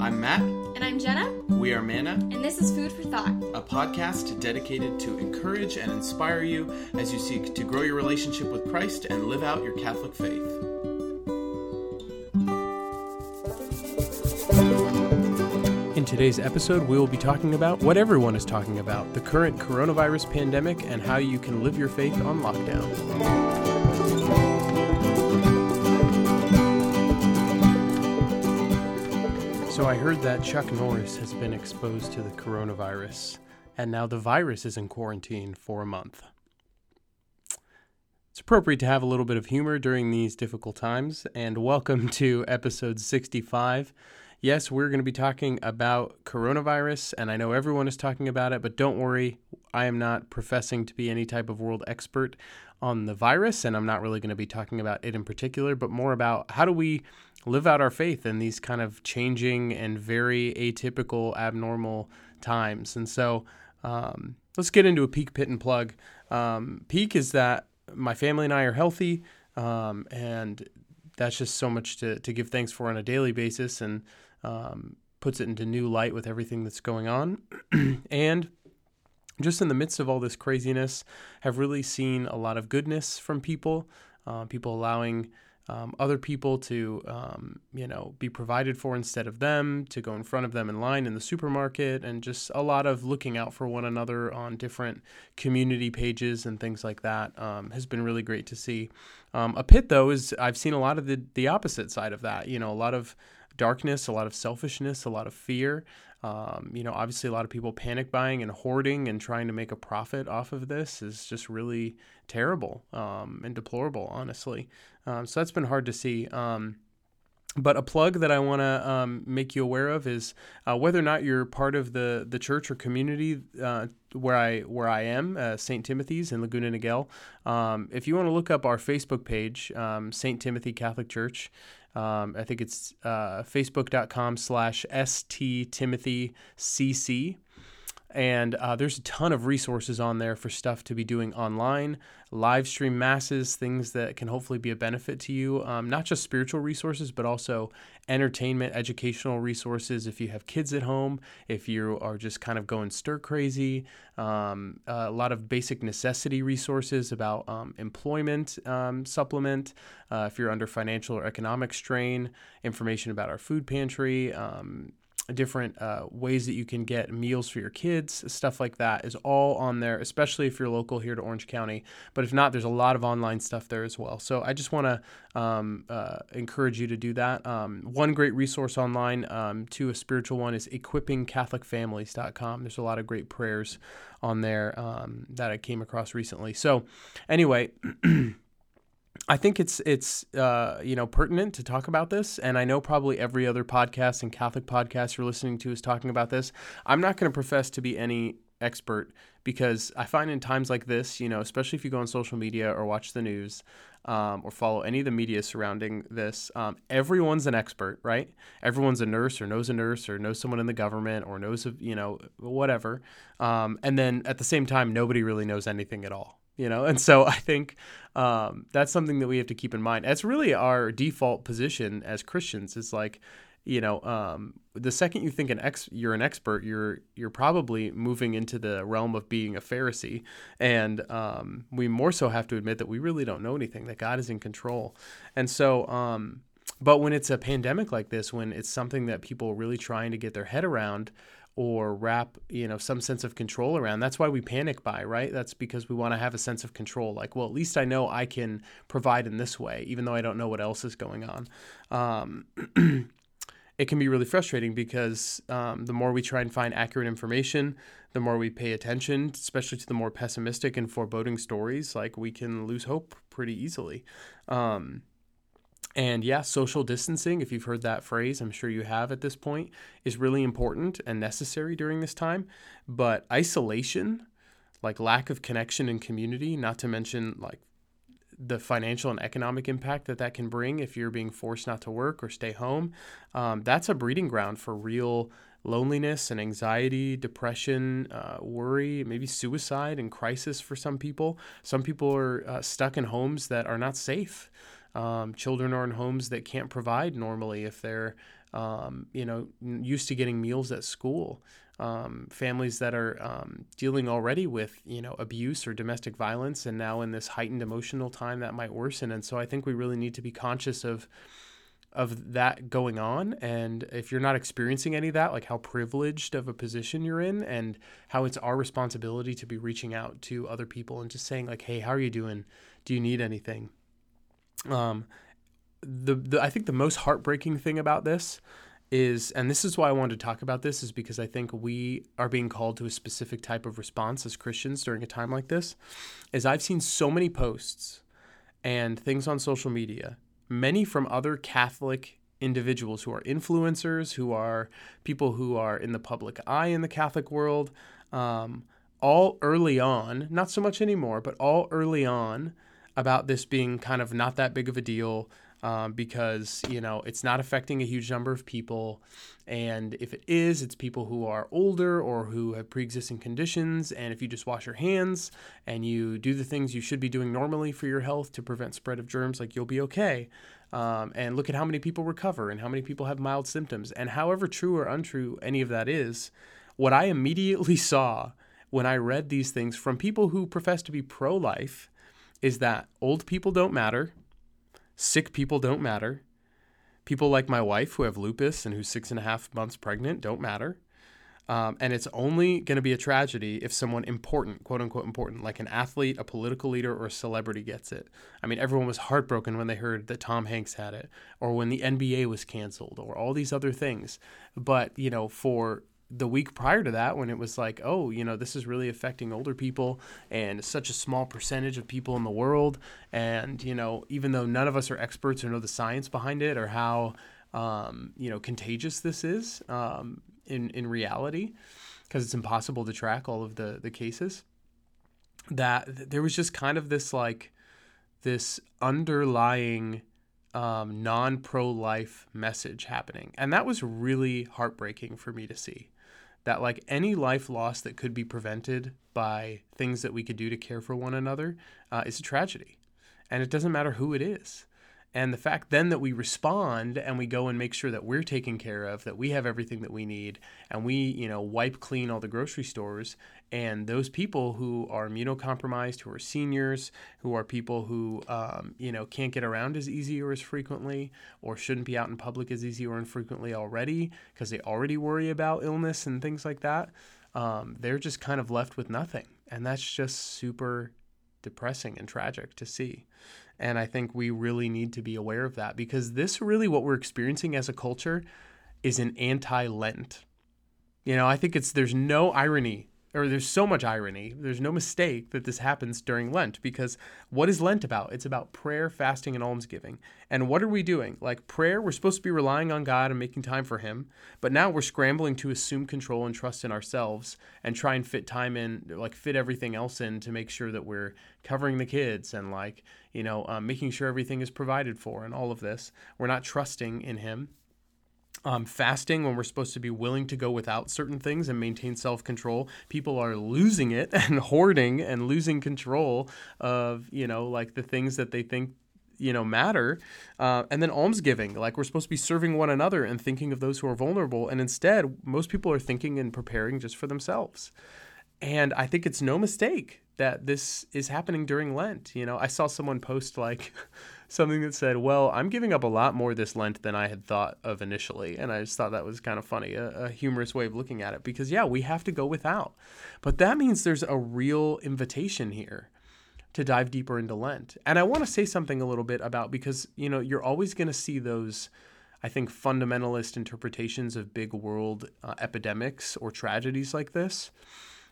I'm Matt. And I'm Jenna. We are Manna, And this is Food for Thought. a podcast dedicated to encourage and inspire you as you seek to grow your relationship with Christ and live out your Catholic faith. In today's episode, we will be talking about what everyone is talking about the current coronavirus pandemic and how you can live your faith on lockdown. So, I heard that Chuck Norris has been exposed to the coronavirus, and now the virus is in quarantine for a month. It's appropriate to have a little bit of humor during these difficult times, and welcome to episode 65. Yes, we're going to be talking about coronavirus, and I know everyone is talking about it, but don't worry, I am not professing to be any type of world expert on the virus, and I'm not really going to be talking about it in particular, but more about how do we live out our faith in these kind of changing and very atypical, abnormal times. And so um, let's get into a peak pit and plug. Um, peak is that my family and I are healthy, um, and that's just so much to, to give thanks for on a daily basis and um, puts it into new light with everything that's going on. and just in the midst of all this craziness, have really seen a lot of goodness from people, uh, people allowing um, other people to, um, you know, be provided for instead of them, to go in front of them in line in the supermarket, and just a lot of looking out for one another on different community pages and things like that um, has been really great to see. Um, a pit, though, is I've seen a lot of the, the opposite side of that, you know, a lot of darkness, a lot of selfishness, a lot of fear. Um, you know, obviously, a lot of people panic buying and hoarding and trying to make a profit off of this is just really terrible um, and deplorable, honestly. Um, so that's been hard to see. But a plug that I want to um, make you aware of is uh, whether or not you're part of the the church or community uh, where I where I am, uh, St. Timothy's in Laguna Niguel. Um, if you want to look up our Facebook page, um, St. Timothy Catholic Church, um, I think it's uh, facebook.com slash sttimothycc. And uh, there's a ton of resources on there for stuff to be doing online, live stream masses, things that can hopefully be a benefit to you. Um, not just spiritual resources, but also entertainment, educational resources. If you have kids at home, if you are just kind of going stir crazy, um, a lot of basic necessity resources about um, employment um, supplement. Uh, if you're under financial or economic strain, information about our food pantry um, different uh, ways that you can get meals for your kids, stuff like that is all on there, especially if you're local here to Orange County. But if not, there's a lot of online stuff there as well. So I just want to um, uh, encourage you to do that. Um, one great resource online um, to a spiritual one is equippingcatholicfamilies.com. There's a lot of great prayers on there um, that I came across recently. So anyway. I think it's it's uh, you know pertinent to talk about this, and I know probably every other podcast and Catholic podcast you're listening to is talking about this. I'm not going to profess to be any expert because I find in times like this, you know, especially if you go on social media or watch the news um, or follow any of the media surrounding this, um, everyone's an expert, right? Everyone's a nurse or knows a nurse or knows someone in the government or knows you know whatever, um, and then at the same time, nobody really knows anything at all you know? And so i think um, that's something that we have to keep in mind. It's really our default position as christians. Is like you know um, the second you think an ex you're an expert you're you're probably moving into the realm of being a pharisee. And um, we more so have to admit that we really don't know anything that god is in control. And so um, but when it's a pandemic like this when it's something that people are really trying to get their head around or wrap you know some sense of control around. That's why we panic buy right? That's because we want to have a sense of control like well at least i know i can provide in this way even though i don't know what else is going on. Um, it can be really frustrating because um, the more we try and find accurate information the more we pay attention especially to the more pessimistic and foreboding stories like we can lose hope pretty easily. Um, and yeah, social distancing, if you've heard that phrase, I'm sure you have at this point, is really important and necessary during this time. But isolation, like lack of connection and community, not to mention like the financial and economic impact that that can bring if you're being forced not to work or stay home, um, that's a breeding ground for real loneliness and anxiety, depression, uh, worry, maybe suicide and crisis for some people. Some people are uh, stuck in homes that are not safe. Um, children are in homes that can't provide normally if they're, um, you know, used to getting meals at school. Um, families that are um, dealing already with, you know, abuse or domestic violence, and now in this heightened emotional time that might worsen. And so I think we really need to be conscious of of that going on and if you're not experiencing any of that like how privileged of a position you're in and how it's our responsibility to be reaching out to other people and just saying like hey how are you doing do you need anything um the, the i think the most heartbreaking thing about this is and this is why i wanted to talk about this is because i think we are being called to a specific type of response as christians during a time like this is i've seen so many posts and things on social media many from other Catholic individuals who are influencers, who are people who are in the public eye in the Catholic world, um, all early on, not so much anymore, but all early on about this being kind of not that big of a deal um, because you know it's not affecting a huge number of people. And if it is it's people who are older or who have pre-existing conditions. And if you just wash your hands and you do the things you should be doing normally for your health to prevent spread of germs like you'll be okay. Um, and look at how many people recover and how many people have mild symptoms. And however true or untrue any of that is what i immediately saw when i read these things from people who profess to be pro-life is that old people don't matter Sick people don't matter. People like my wife who have lupus and who's six and a half months pregnant don't matter. Um, and it's only going to be a tragedy if someone important, quote unquote important, like an athlete, a political leader, or a celebrity gets it. I mean, everyone was heartbroken when they heard that Tom Hanks had it, or when the NBA was canceled, or all these other things. But, you know, for the week prior to that when it was like, oh, you know, this is really affecting older people and such a small percentage of people in the world. And, you know, even though none of us are experts or know the science behind it or how, um, you know, contagious this is um, in, in reality, because it's impossible to track all of the, the cases, that there was just kind of this like, this underlying um, non pro life message happening. And that was really heartbreaking for me to see that like any life loss that could be prevented by things that we could do to care for one another uh, is a tragedy. And it doesn't matter who it is. And the fact then that we respond and we go and make sure that we're taken care of, that we have everything that we need, and we, you know, wipe clean all the grocery stores, and those people who are immunocompromised, who are seniors, who are people who, um, you know, can't get around as easy or as frequently, or shouldn't be out in public as easy or infrequently already because they already worry about illness and things like that, um, they're just kind of left with nothing. And that's just super depressing and tragic to see. And I think we really need to be aware of that because this really what we're experiencing as a culture is an anti Lent. You know, I think it's there's no irony or there's so much irony. There's no mistake that this happens during Lent because what is Lent about? It's about prayer, fasting, and almsgiving. And what are we doing? Like prayer, we're supposed to be relying on God and making time for Him, but now we're scrambling to assume control and trust in ourselves and try and fit time in, like fit everything else in to make sure that we're covering the kids and like, you know, um, making sure everything is provided for and all of this. We're not trusting in Him um, fasting when we're supposed to be willing to go without certain things and maintain self control. People are losing it and hoarding and losing control of, you know, like the things that they think you know matter uh, and then almsgiving like we're supposed to be serving one another and thinking of those who are vulnerable and instead most people are thinking and preparing just for themselves and i think it's no mistake that this is happening during lent you know i saw someone post like something that said, "Well, I'm giving up a lot more this Lent than I had thought of initially," and I just thought that was kind of funny, a, a humorous way of looking at it. Because yeah, we have to go without, but that means there's a real invitation here to dive deeper into Lent. And I want to say something a little bit about because you know you're always going to see those. I think fundamentalist interpretations of big world uh, epidemics or tragedies like this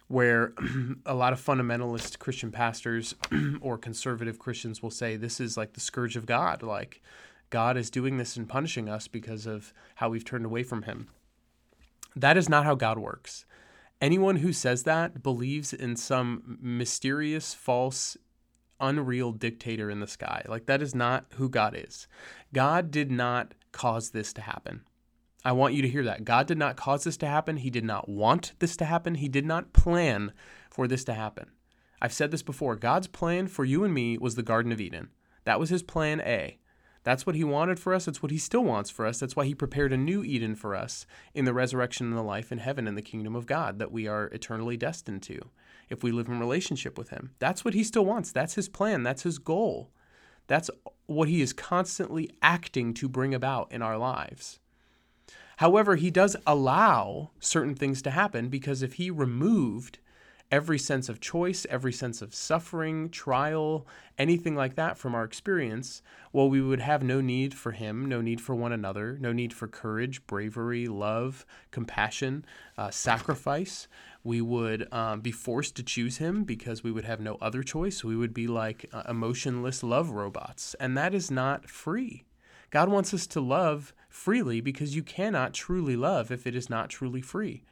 where a lot of fundamentalist Christian pastors or conservative Christians will say this is like the scourge of God. Like, God is doing this and punishing us because of how we've turned away from Him. That is not how God works. Anyone who says that believes in some mysterious, false, unreal dictator in the sky. Like, that is not who God is. God did not cause this to happen. I want you to hear that. God did not cause this to happen. He did not want this to happen. He did not plan for this to happen. I've said this before God's plan for you and me was the Garden of Eden. That was his plan A. That's what he wanted for us. That's what he still wants for us. That's why he prepared a new Eden for us in the resurrection and the life in heaven in the kingdom of God that we are eternally destined to if we live in relationship with him. That's what he still wants. That's his plan. That's his goal. That's what he is constantly acting to bring about in our lives. However, he does allow certain things to happen because if he removed every sense of choice, every sense of suffering, trial, anything like that from our experience, well, we would have no need for Him, no need for one another, no need for courage, bravery, love, compassion, uh, sacrifice. We would um, be forced to choose Him because we would have no other choice. We would be like uh, emotionless love robots, and that is not free. God wants us to love freely because you cannot truly love if it is not truly free.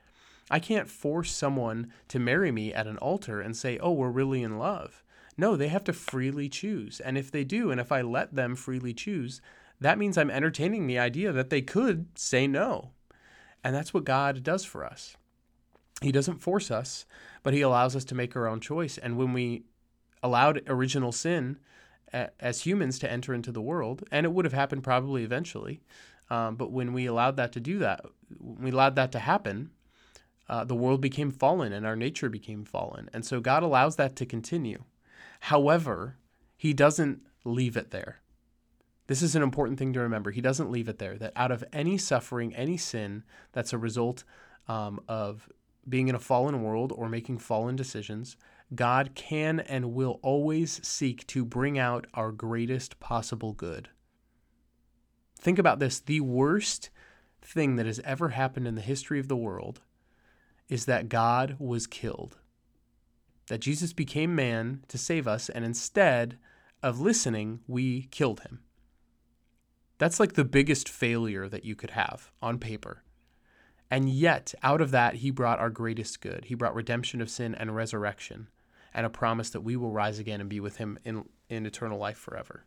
I can't force someone to marry me at an altar and say, oh, we're really in love. No, they have to freely choose. And if they do, and if I let them freely choose, that means I'm entertaining the idea that they could say no. And that's what God does for us. He doesn't force us, but He allows us to make our own choice. And when we allowed original sin as humans to enter into the world, and it would have happened probably eventually, um, but when we allowed that to do that, we allowed that to happen, uh, the world became fallen and our nature became fallen. And so God allows that to continue. However, He doesn't leave it there. This is an important thing to remember. He doesn't leave it there. That out of any suffering, any sin that's a result um, of being in a fallen world or making fallen decisions, God can and will always seek to bring out our greatest possible good. Think about this the worst thing that has ever happened in the history of the world is that God was killed. That Jesus became man to save us, and instead of listening, we killed him. That's like the biggest failure that you could have on paper. And yet, out of that, he brought our greatest good. He brought redemption of sin and resurrection, and a promise that we will rise again and be with him in, in eternal life forever.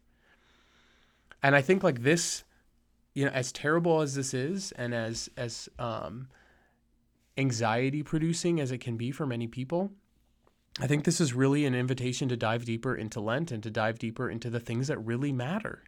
And I think like this, you know, as terrible as this is, and as as um, anxiety producing as it can be for many people, I think this is really an invitation to dive deeper into Lent and to dive deeper into the things that really matter.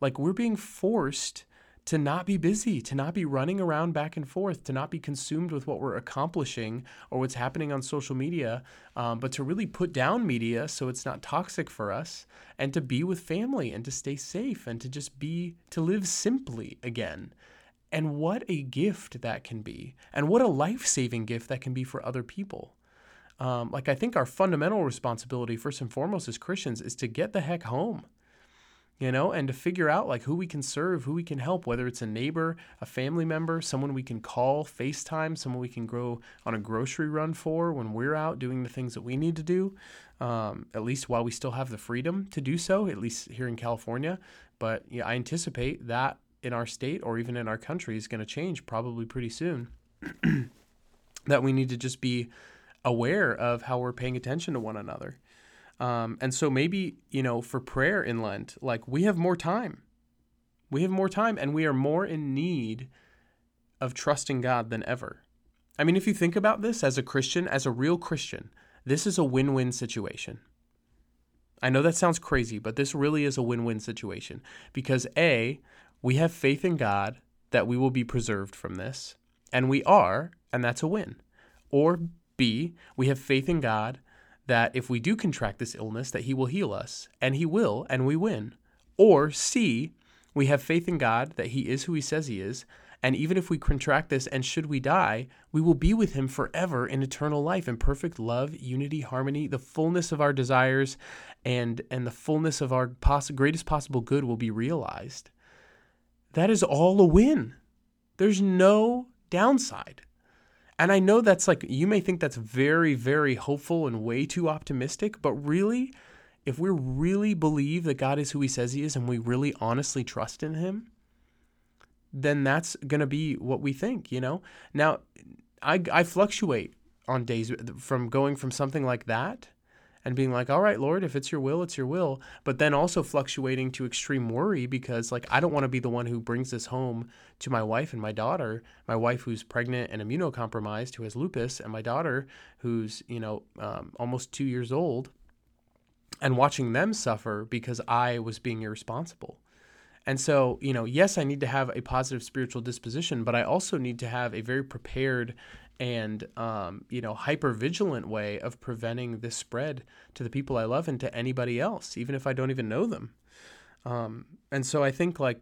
Like we're being forced to not be busy, to not be running around back and forth, to not be consumed with what we're accomplishing or what's happening on social media, um, but to really put down media so it's not toxic for us and to be with family and to stay safe and to just be, to live simply again. And what a gift that can be, and what a life saving gift that can be for other people. Um, like, I think our fundamental responsibility, first and foremost, as Christians, is to get the heck home, you know, and to figure out like who we can serve, who we can help, whether it's a neighbor, a family member, someone we can call, FaceTime, someone we can go on a grocery run for when we're out doing the things that we need to do, um, at least while we still have the freedom to do so, at least here in California. But yeah, I anticipate that in our state or even in our country is going to change probably pretty soon. that we need to just be aware of how we're paying attention to one another. Um, and so maybe, you know, for prayer in Lent, like we have more time. We have more time and we are more in need of trusting God than ever. I mean, if you think about this as a Christian, as a real Christian, this is a win win situation. I know that sounds crazy, but this really is a win win situation because A, we have faith in God that we will be preserved from this, and we are, and that's a win. Or B, we have faith in God that if we do contract this illness that he will heal us, and he will, and we win. Or C, we have faith in God that he is who he says he is, and even if we contract this and should we die, we will be with him forever in eternal life in perfect love, unity, harmony, the fullness of our desires and and the fullness of our poss- greatest possible good will be realized that is all a win. There's no downside. And I know that's like, you may think that's very, very hopeful and way too optimistic, but really, if we really believe that God is who he says he is and we really honestly trust in him, then that's going to be what we think, you know? Now, I, I fluctuate on days from going from something like that and being like, all right, Lord, if it's your will, it's your will. But then also fluctuating to extreme worry because, like, I don't want to be the one who brings this home to my wife and my daughter, my wife who's pregnant and immunocompromised, who has lupus, and my daughter who's, you know, um, almost two years old, and watching them suffer because I was being irresponsible. And so, you know, yes, I need to have a positive spiritual disposition, but I also need to have a very prepared and, um, you know, hyper vigilant way of preventing this spread to the people I love and to anybody else, even if I don't even know them. Um, and so I think like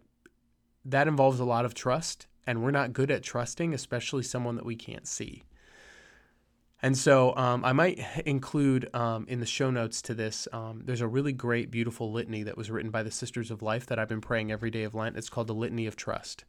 that involves a lot of trust, and we're not good at trusting, especially someone that we can't see. And so um, I might include um, in the show notes to this, um, there's a really great, beautiful litany that was written by the Sisters of Life that I've been praying every day of Lent. It's called the Litany of Trust.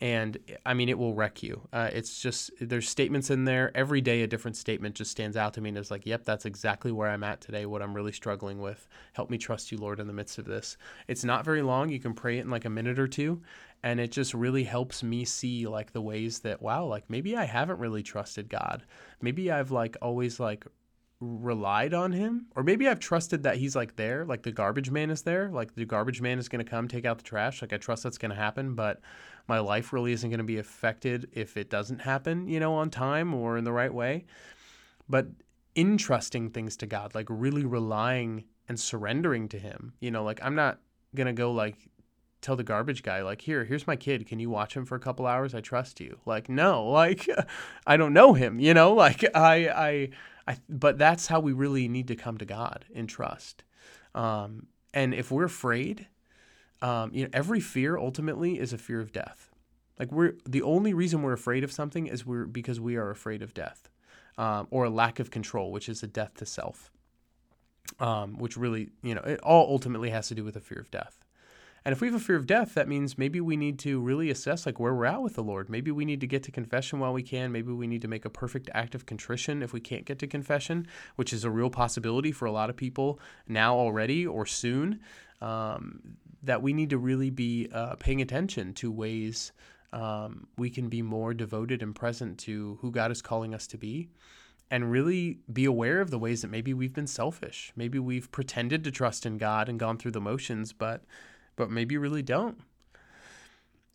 And I mean, it will wreck you. Uh, it's just, there's statements in there. Every day, a different statement just stands out to me and is like, yep, that's exactly where I'm at today, what I'm really struggling with. Help me trust you, Lord, in the midst of this. It's not very long. You can pray it in like a minute or two and it just really helps me see like the ways that wow like maybe i haven't really trusted god maybe i've like always like relied on him or maybe i've trusted that he's like there like the garbage man is there like the garbage man is going to come take out the trash like i trust that's going to happen but my life really isn't going to be affected if it doesn't happen you know on time or in the right way. But entrusting things to god like really relying and surrendering to him you know like i'm not going to go like tell the garbage guy like here here's my kid. Can you watch him for a couple hours? I trust you. Like no like i don't know him you know? Like i i i but that's how we really need to come to god in trust. Um and if we're afraid um you know every fear ultimately is a fear of death. Like we're the only reason we're afraid of something is we're because we are afraid of death um, or a lack of control which is a death to self um, which really you know it all ultimately has to do with a fear of death and if we have a fear of death, that means maybe we need to really assess like where we're at with the Lord. Maybe we need to get to confession while we can. Maybe we need to make a perfect act of contrition if we can't get to confession, which is a real possibility for a lot of people now already or soon. Um, that we need to really be uh, paying attention to ways um, we can be more devoted and present to who God is calling us to be and really be aware of the ways that maybe we've been selfish. Maybe we've pretended to trust in God and gone through the motions, but but maybe you really don't.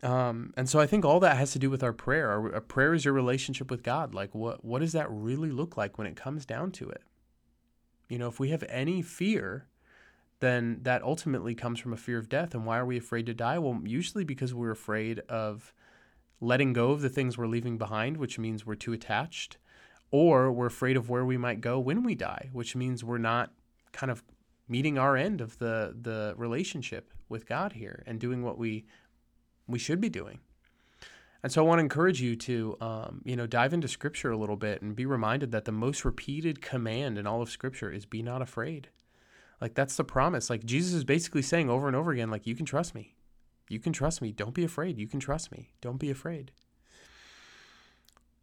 Um, and so I think all that has to do with our prayer. Our, our, prayer is your relationship with God. Like, what what does that really look like when it comes down to it? You know, if we have any fear, then that ultimately comes from a fear of death. And why are we afraid to die? Well, usually because we're afraid of letting go of the things we're leaving behind, which means we're too attached, or we're afraid of where we might go when we die, which means we're not kind of meeting our end of the the relationship with God here and doing what we we should be doing. And so I want to encourage you to, um, you know, dive into Scripture a little bit and be reminded that the most repeated command in all of Scripture is "Be not afraid." Like that's the promise. Like Jesus is basically saying over and over again, like you can trust me, you can trust me. Don't be afraid. You can trust me. Don't be afraid.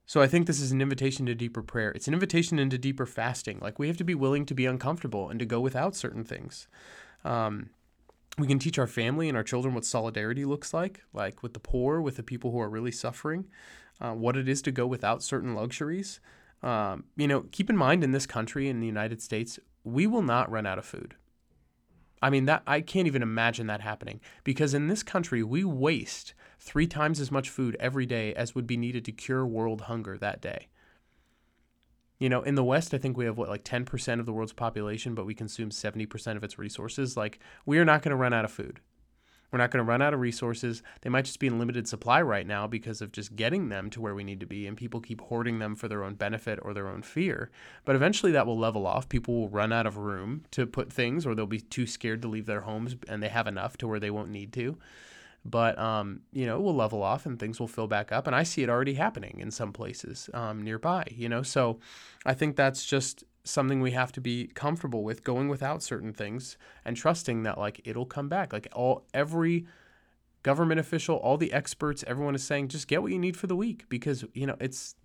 So I think this is an invitation to deeper prayer. It's an invitation into deeper fasting. Like we have to be willing to be uncomfortable and to go without certain things. Um, we can teach our family and our children what solidarity looks like, like with the poor, with the people who are really suffering, uh, what it is to go without certain luxuries. Um, you know, keep in mind in this country, in the United States, we will not run out of food. I mean, that I can't even imagine that happening because in this country, we waste three times as much food every day as would be needed to cure world hunger that day. You know, in the West, I think we have what, like 10% of the world's population, but we consume 70% of its resources. Like, we are not going to run out of food. We're not going to run out of resources. They might just be in limited supply right now because of just getting them to where we need to be, and people keep hoarding them for their own benefit or their own fear. But eventually that will level off. People will run out of room to put things, or they'll be too scared to leave their homes, and they have enough to where they won't need to but um, you know, it will level off and things will fill back up. And I see it already happening in some places um, nearby. You know, so I think that's just something we have to be comfortable with going without certain things and trusting that like it'll come back. Like all every government official, all the experts, everyone is saying just get what you need for the week because you know it's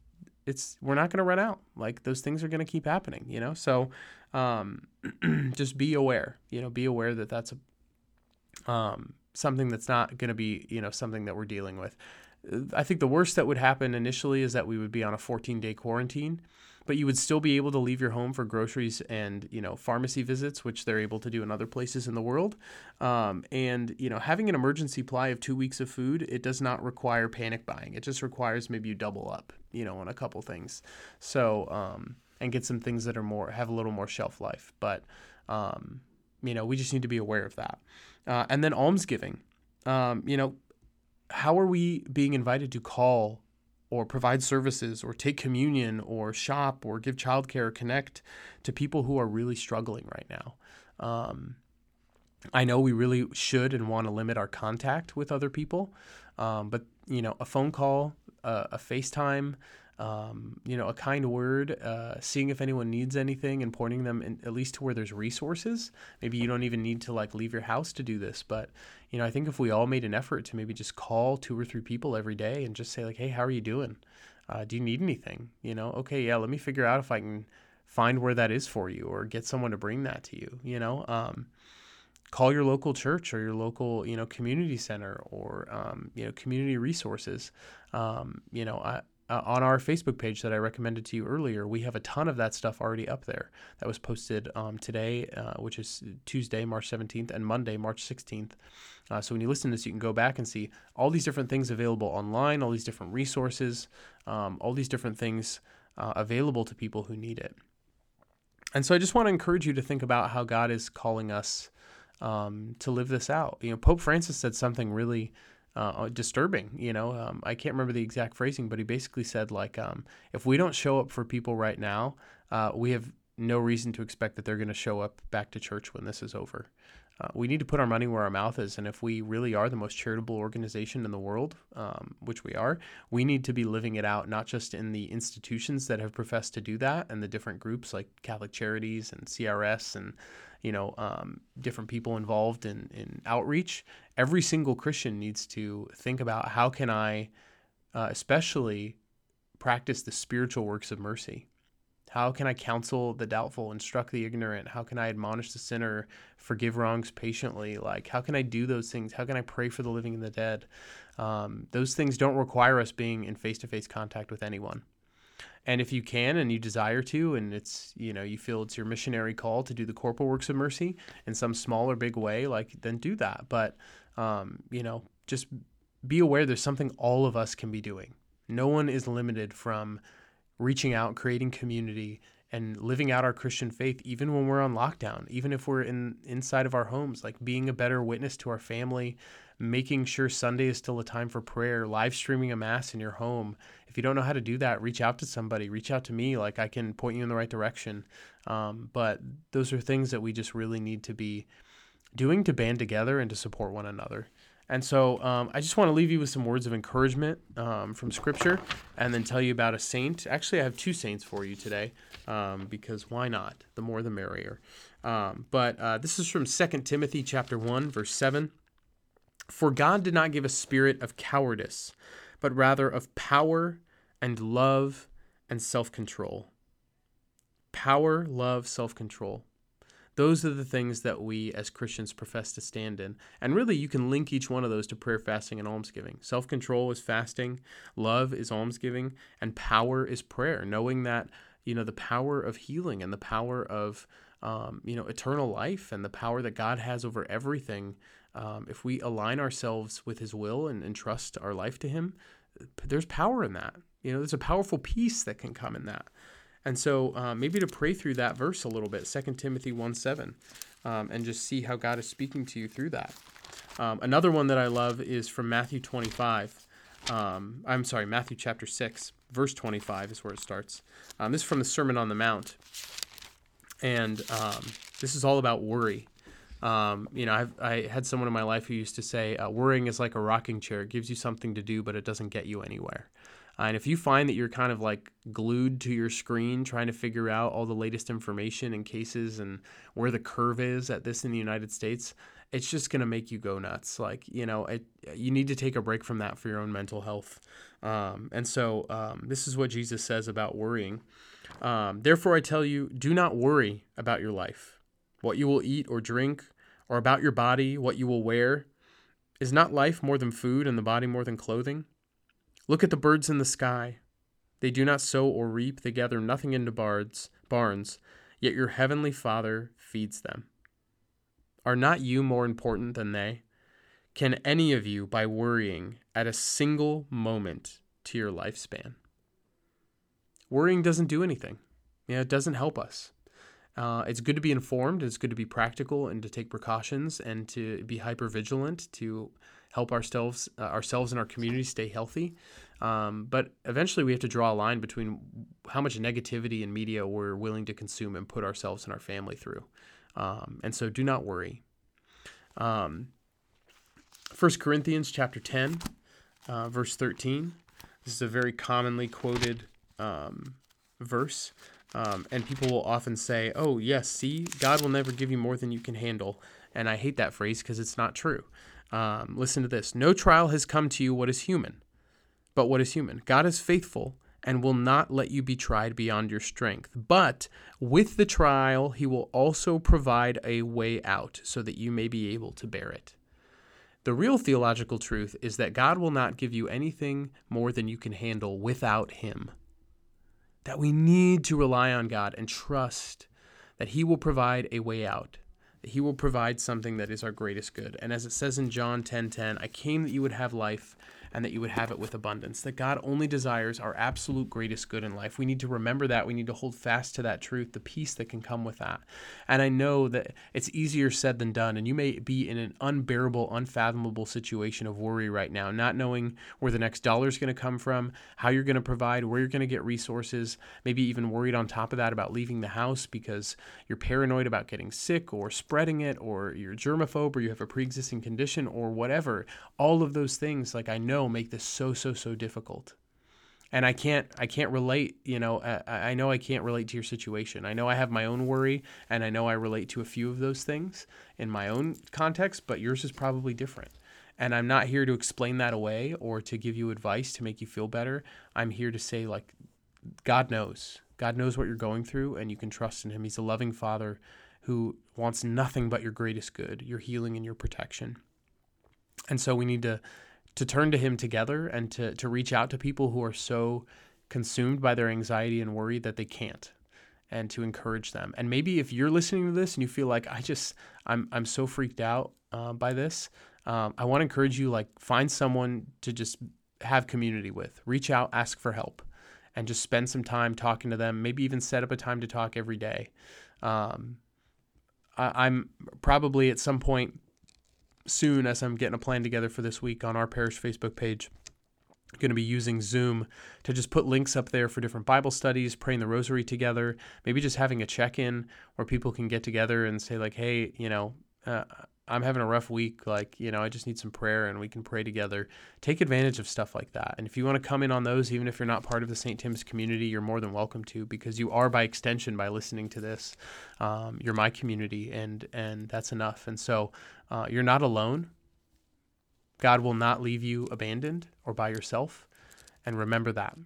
it's we're not going to run out. Like those things are going to keep happening. You know, so um, just be aware. You know, be aware that that's a um, something that's not going to be, you know, something that we're dealing with. I think the worst that would happen initially is that we would be on a 14 day quarantine, but you would still be able to leave your home for groceries and you know pharmacy visits, which they're able to do in other places in the world. Um, and you know having an emergency supply of two weeks of food, it does not require panic buying. It just requires maybe you double up, you know, on a couple things. So um, and get some things that are more have a little more shelf life, but um, you know we just need to be aware of that. Uh, and then almsgiving. um, you know, how are we being invited to call or provide services or take communion or shop or give childcare or connect to people who are really struggling right now? Um, I know we really should and want to limit our contact with other people, um, but you know, a phone call, uh, a FaceTime, um, you know, a kind word, uh, seeing if anyone needs anything and pointing them in, at least to where there's resources. Maybe you don't even need to like leave your house to do this, but you know, I think if we all made an effort to maybe just call two or three people every day and just say like, "Hey, how are you doing? Uh, do you need anything?" You know, okay, yeah, let me figure out if I can find where that is for you or get someone to bring that to you. You know, um, call your local church or your local you know community center or um, you know community resources. Um, you know, I, uh, on our Facebook page that I recommended to you earlier, we have a ton of that stuff already up there. That was posted um, today, uh, which is Tuesday, March 17th, and Monday, March 16th. Uh, so when you listen to this, you can go back and see all these different things available online, all these different resources, um, all these different things uh, available to people who need it. And so I just want to encourage you to think about how God is calling us um, to live this out. You know, Pope Francis said something really uh, disturbing. You know, um, I can't remember the exact phrasing, but he basically said like, um, if we don't show up for people right now, uh, we have no reason to expect that they're going to show up back to church when this is over. Uh, we need to put our money where our mouth is, and if we really are the most charitable organization in the world, um, which we are, we need to be living it out, not just in the institutions that have professed to do that, and the different groups like Catholic Charities and CRS and you know, um, different people involved in, in outreach. Every single Christian needs to think about how can I, uh, especially, practice the spiritual works of mercy. How can I counsel the doubtful, instruct the ignorant? How can I admonish the sinner, forgive wrongs patiently? Like, how can I do those things? How can I pray for the living and the dead? Um, those things don't require us being in face to face contact with anyone. And if you can and you desire to, and it's, you know, you feel it's your missionary call to do the corporal works of mercy in some small or big way, like, then do that. But, um, you know, just be aware there's something all of us can be doing. No one is limited from reaching out, creating community, and living out our Christian faith even when we're on lockdown, even if we're in inside of our homes, like being a better witness to our family, making sure Sunday is still a time for prayer, live streaming a mass in your home. If you don't know how to do that, reach out to somebody, reach out to me. Like I can point you in the right direction. Um, but those are things that we just really need to be doing to band together and to support one another. And so um, I just want to leave you with some words of encouragement um, from Scripture and then tell you about a saint. Actually, I have two saints for you today um, because why not? The more the merrier. Um, but uh, this is from 2 Timothy chapter 1, verse 7. For God did not give a spirit of cowardice, but rather of power and love and self control. Power, love, self control. Those are the things that we as Christians profess to stand in. And really, you can link each one of those to prayer, fasting, and almsgiving. Self control is fasting, love is almsgiving, and power is prayer, knowing that, you know, the power of healing and the power of, um, you know, eternal life and the power that God has over everything um, if we align ourselves with His will and, and trust our life to Him, there's power in that. You know, there's a powerful peace that can come in that. And so uh, maybe to pray through that verse a little bit, 2 Timothy 1 7, um, and just see how God is speaking to you through that. Um, another one that I love is from Matthew 25. Um, I'm sorry, Matthew chapter 6, verse 25 is where it starts. Um, this is from the Sermon on the Mount. And um, this is all about worry. Um, you know, I've, I had someone in my life who used to say, uh, worrying is like a rocking chair. It gives you something to do, but it doesn't get you anywhere. Uh, and if you find that you're kind of like glued to your screen trying to figure out all the latest information and cases and where the curve is at this in the United States, it's just going to make you go nuts. Like, you know, it, you need to take a break from that for your own mental health. Um, and so um, this is what Jesus says about worrying. Um, Therefore, I tell you, do not worry about your life, what you will eat or drink or about your body, what you will wear? Is not life more than food and the body more than clothing? Look at the birds in the sky. They do not sow or reap, they gather nothing into barns, barns, yet your heavenly Father feeds them. Are not you more important than they? Can any of you, by worrying, add a single moment to your lifespan? Worrying doesn't do anything. Yeah, it doesn't help us. Uh, it's good to be informed. It's good to be practical and to take precautions and to be hyper vigilant to help ourselves, uh, ourselves and our community stay healthy. Um, but eventually, we have to draw a line between how much negativity in media we're willing to consume and put ourselves and our family through. Um, and so, do not worry. Um, 1 Corinthians chapter 10, uh, verse 13. This is a very commonly quoted um, verse. Um, and people will often say, Oh, yes, see, God will never give you more than you can handle. And I hate that phrase because it's not true. Um, listen to this No trial has come to you what is human, but what is human. God is faithful and will not let you be tried beyond your strength. But with the trial, he will also provide a way out so that you may be able to bear it. The real theological truth is that God will not give you anything more than you can handle without him that we need to rely on God and trust that He will provide a way out, He will provide something that is our greatest good. And as it says in John 10:10, 10, 10, I came that you would have life and that you would have it with abundance. That God only desires our absolute greatest good in life. We need to remember that. We need to hold fast to that truth, the peace that can come with that. And I know that it's easier said than done. And you may be in an unbearable, unfathomable situation of worry right now, not knowing where the next dollar is going to come from, how you're going to provide, where you're going to get resources, maybe even worried on top of that about leaving the house because you're paranoid about getting sick or spreading it, or you're germaphobe, or you have a pre existing condition, or whatever. All of those things, like I know know make this so so so difficult. And i can't i can't relate you know I, I know i can't relate to your situation. I know i have my own worry and i know i relate to a few of those things in my own context but yours is probably different. And i'm not here to explain that away or to give you advice to make you feel better. I'm here to say like god knows. God knows what you're going through and you can trust in him. He's a loving father who wants nothing but your greatest good your healing and your protection. And so we need to to turn to him together and to, to reach out to people who are so consumed by their anxiety and worry that they can't and to encourage them. And maybe if you're listening to this and you feel like i just i'm, I'm so freaked out uh, by this um, i want to encourage you like find someone to just have community with. Reach out ask for help and just spend some time talking to them. Maybe even set up a time to talk every day. Um, I, i'm probably at some point soon as I'm getting a plan together for this week on our parish Facebook page. Going to be using Zoom to just put links up there for different Bible studies, praying the rosary together, maybe just having a check in where people can get together and say, like, hey, you know, uh, I'm having a rough week. Like, you know, I just need some prayer and we can pray together. Take advantage of stuff like that. And if you want to come in on those, even if you're not part of the St. Tim's community, you're more than welcome to because you are by extension by listening to this. Um, you're my community and, and that's enough. And so uh, you're not alone. God will not leave you abandoned or by yourself. And remember that.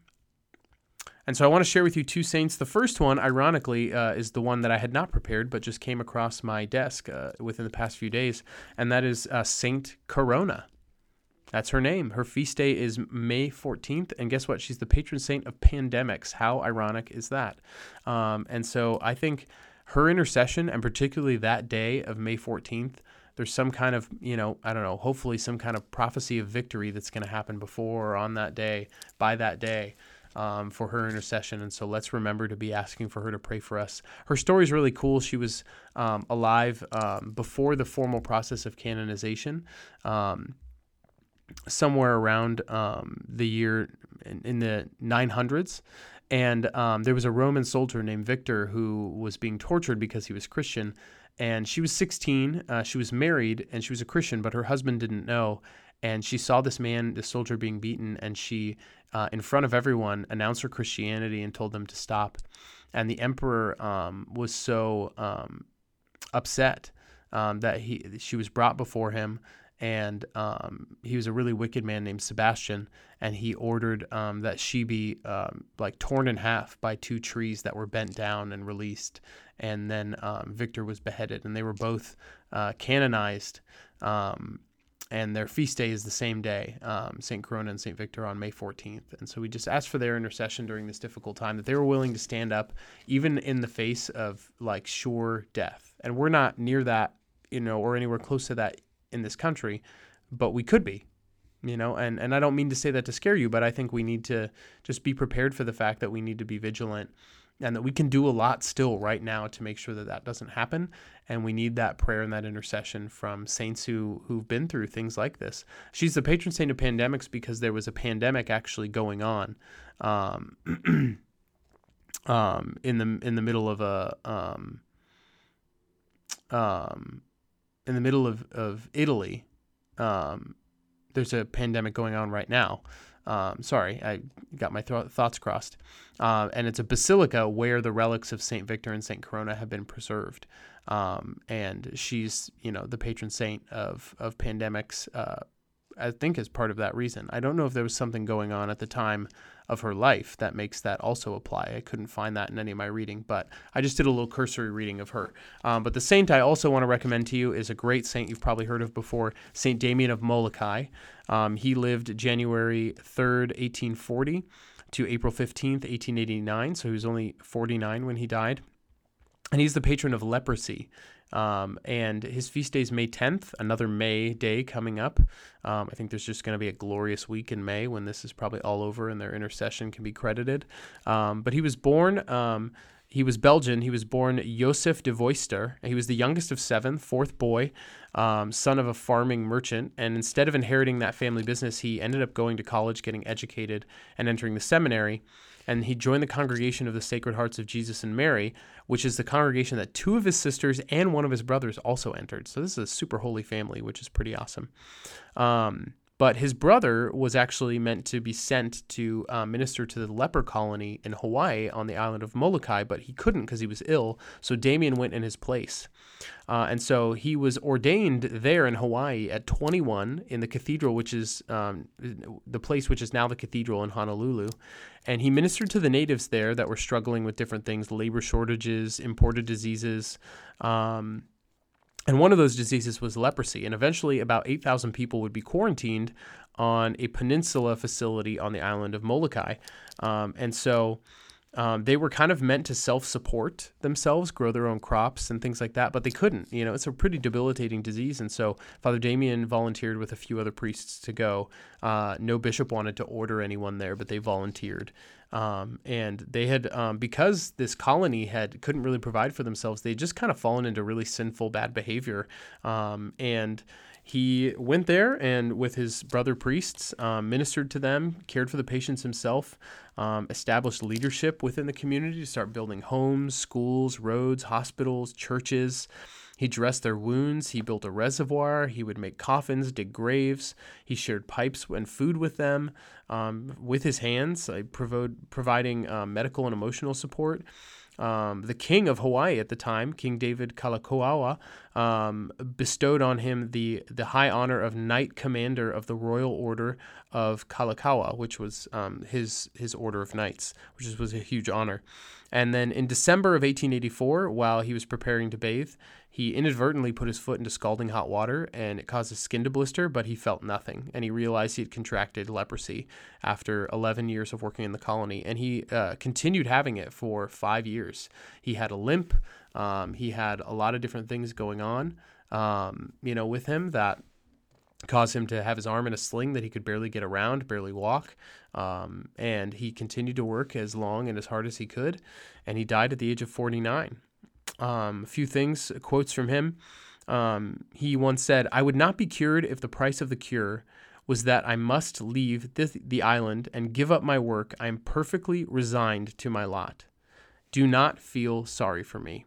And so I want to share with you two saints. The first one, ironically, uh, is the one that I had not prepared, but just came across my desk uh, within the past few days, and that is uh, Saint Corona. That's her name. Her feast day is May 14th. And guess what? She's the patron saint of pandemics. How ironic is that? Um, and so I think her intercession, and particularly that day of May 14th, there's some kind of, you know, I don't know, hopefully some kind of prophecy of victory that's going to happen before or on that day, by that day um, for her intercession. And so let's remember to be asking for her to pray for us. Her story is really cool. She was um, alive um, before the formal process of canonization, um, somewhere around um, the year in, in, the 900s. And um, there was a Roman soldier named Victor who was being tortured because he was Christian. And she was 16. Uh, she was married and she was a Christian, but her husband didn't know and she saw this man, this soldier, being beaten, and she uh, in front of everyone, announced her Christianity and told them to stop. And the emperor um, was so um, upset um, that he she was brought before him, and um, he was a really wicked man named Sebastian, and he ordered um, that she be um, like torn in half by two trees that were bent down and released. And then Victor was beheaded, and they were both uh, canonized and their feast day is the same day, um, St. Corona and St. Victor on May 14th. And so we just asked for their intercession during this difficult time, that they were willing to stand up, even in the face of like sure death. And we're not near that, you know, or anywhere close to that in this country, but we could be, you know. And, and I don't mean to say that to scare you, but I think we need to just be prepared for the fact that we need to be vigilant and that we can do a lot still right now to make sure that that doesn't happen. And we need that prayer and that intercession from saints who who've been through things like this. She's the patron saint of pandemics because there was a pandemic actually going on. Um, um, in the in the middle of a um, um, in the middle of, of Italy, um, there's a pandemic going on right now. Um, sorry, I got my th- thoughts crossed. Uh, and it's a basilica where the relics of Saint Victor and Saint Corona have been preserved. Um, and she's, you know, the patron saint of of pandemics. Uh, I think is part of that reason. I don't know if there was something going on at the time of her life that makes that also apply. I couldn't find that in any of my reading, but I just did a little cursory reading of her. Um, but the saint I also want to recommend to you is a great saint you've probably heard of before, Saint Damien of Molokai. Um, he lived January 3rd, 1840 to April 15th, 1889. So he was only 49 when he died. And he's the patron of leprosy. Um, and his feast day is May 10th, another May day coming up. Um, I think there's just going to be a glorious week in May when this is probably all over and their intercession can be credited. Um, but he was born. He was Belgian. He was born Joseph de Veuster. He was the youngest of seven, fourth boy, um, son of a farming merchant. And instead of inheriting that family business, he ended up going to college, getting educated, and entering the seminary and he joined the congregation of the Sacred Hearts of Jesus and Mary, which is the congregation that two of his sisters and one of his brothers also entered. So this is a super holy family, which is pretty awesome. Um, but his brother was actually meant to be sent to uh, minister to the leper colony in Hawaii on the island of Molokai, but he couldn't because he was ill. So Damien went in his place. Uh, and so he was ordained there in Hawaii at 21 in the cathedral, which is um, the place which is now the cathedral in Honolulu. And he ministered to the natives there that were struggling with different things labor shortages, imported diseases. Um, and one of those diseases was leprosy. And eventually, about 8,000 people would be quarantined on a peninsula facility on the island of Molokai. Um, and so um, they were kind of meant to self support themselves, grow their own crops and things like that, but they couldn't. You know, it's a pretty debilitating disease. And so Father Damien volunteered with a few other priests to go. Uh, no bishop wanted to order anyone there, but they volunteered. Um, and they had um, because this colony had couldn't really provide for themselves they just kind of fallen into really sinful bad behavior. Um, and he went there and with his brother priests um, ministered to them cared for the patients himself um, established leadership within the community to start building homes schools roads hospitals churches he dressed their wounds. He built a reservoir. He would make coffins, dig graves. He shared pipes and food with them um, with his hands, uh, providing uh, medical and emotional support. Um, the king of Hawaii at the time, King David Kalakaua, um, bestowed on him the, the high honor of Knight Commander of the Royal Order of Kalakaua, which was um, his, his order of knights, which was a huge honor. And then in December of 1884, while he was preparing to bathe, he inadvertently put his foot into scalding hot water and it caused his skin to blister, but he felt nothing. And he realized he had contracted leprosy after 11 years of working in the colony. And he uh, continued having it for five years. He had a limp, um, he had a lot of different things going on, um, you know, with him that caused him to have his arm in a sling that he could barely get around, barely walk. Um, and he continued to work as long and as hard as he could. And he died at the age of 49. Um, a few things, quotes from him. Um, he once said, I would not be cured if the price of the cure was that I must leave this, the island and give up my work. I am perfectly resigned to my lot. Do not feel sorry for me.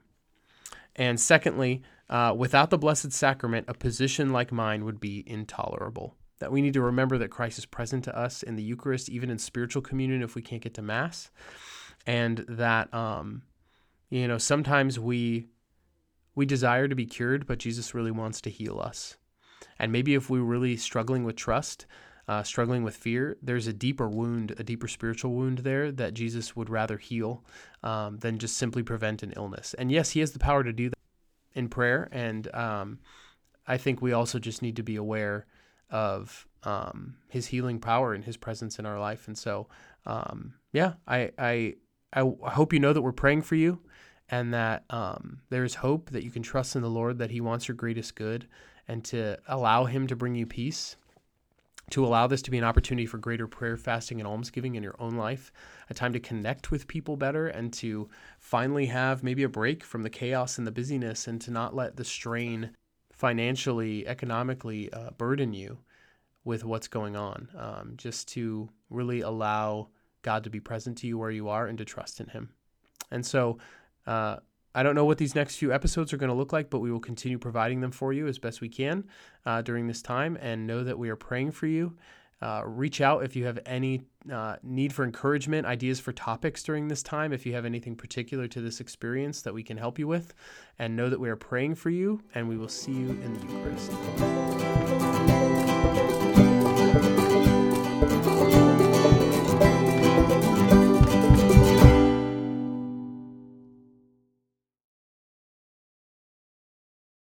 And secondly, uh, without the Blessed Sacrament, a position like mine would be intolerable. That we need to remember that Christ is present to us in the Eucharist, even in spiritual communion if we can't get to Mass. And that, um, you know, sometimes we we desire to be cured, but Jesus really wants to heal us. And maybe if we're really struggling with trust, uh, struggling with fear, there's a deeper wound, a deeper spiritual wound there that Jesus would rather heal um, than just simply prevent an illness. And yes, He has the power to do that in prayer. And um, I think we also just need to be aware of um, His healing power and His presence in our life. And so, um, yeah, I, I I hope you know that we're praying for you, and that um, there is hope that you can trust in the Lord that He wants your greatest good, and to allow Him to bring you peace to allow this to be an opportunity for greater prayer, fasting, and almsgiving in your own life, a time to connect with people better, and to finally have maybe a break from the chaos and the busyness, and to not let the strain financially, economically uh, burden you with what's going on. Um, just to really allow God to be present to you where you are and to trust in Him. And so, uh, I don't know what these next few episodes are going to look like, but we will continue providing them for you as best we can uh, during this time and know that we are praying for you. Uh, reach out if you have any uh, need for encouragement, ideas for topics during this time, if you have anything particular to this experience that we can help you with, and know that we are praying for you, and we will see you in the Eucharist.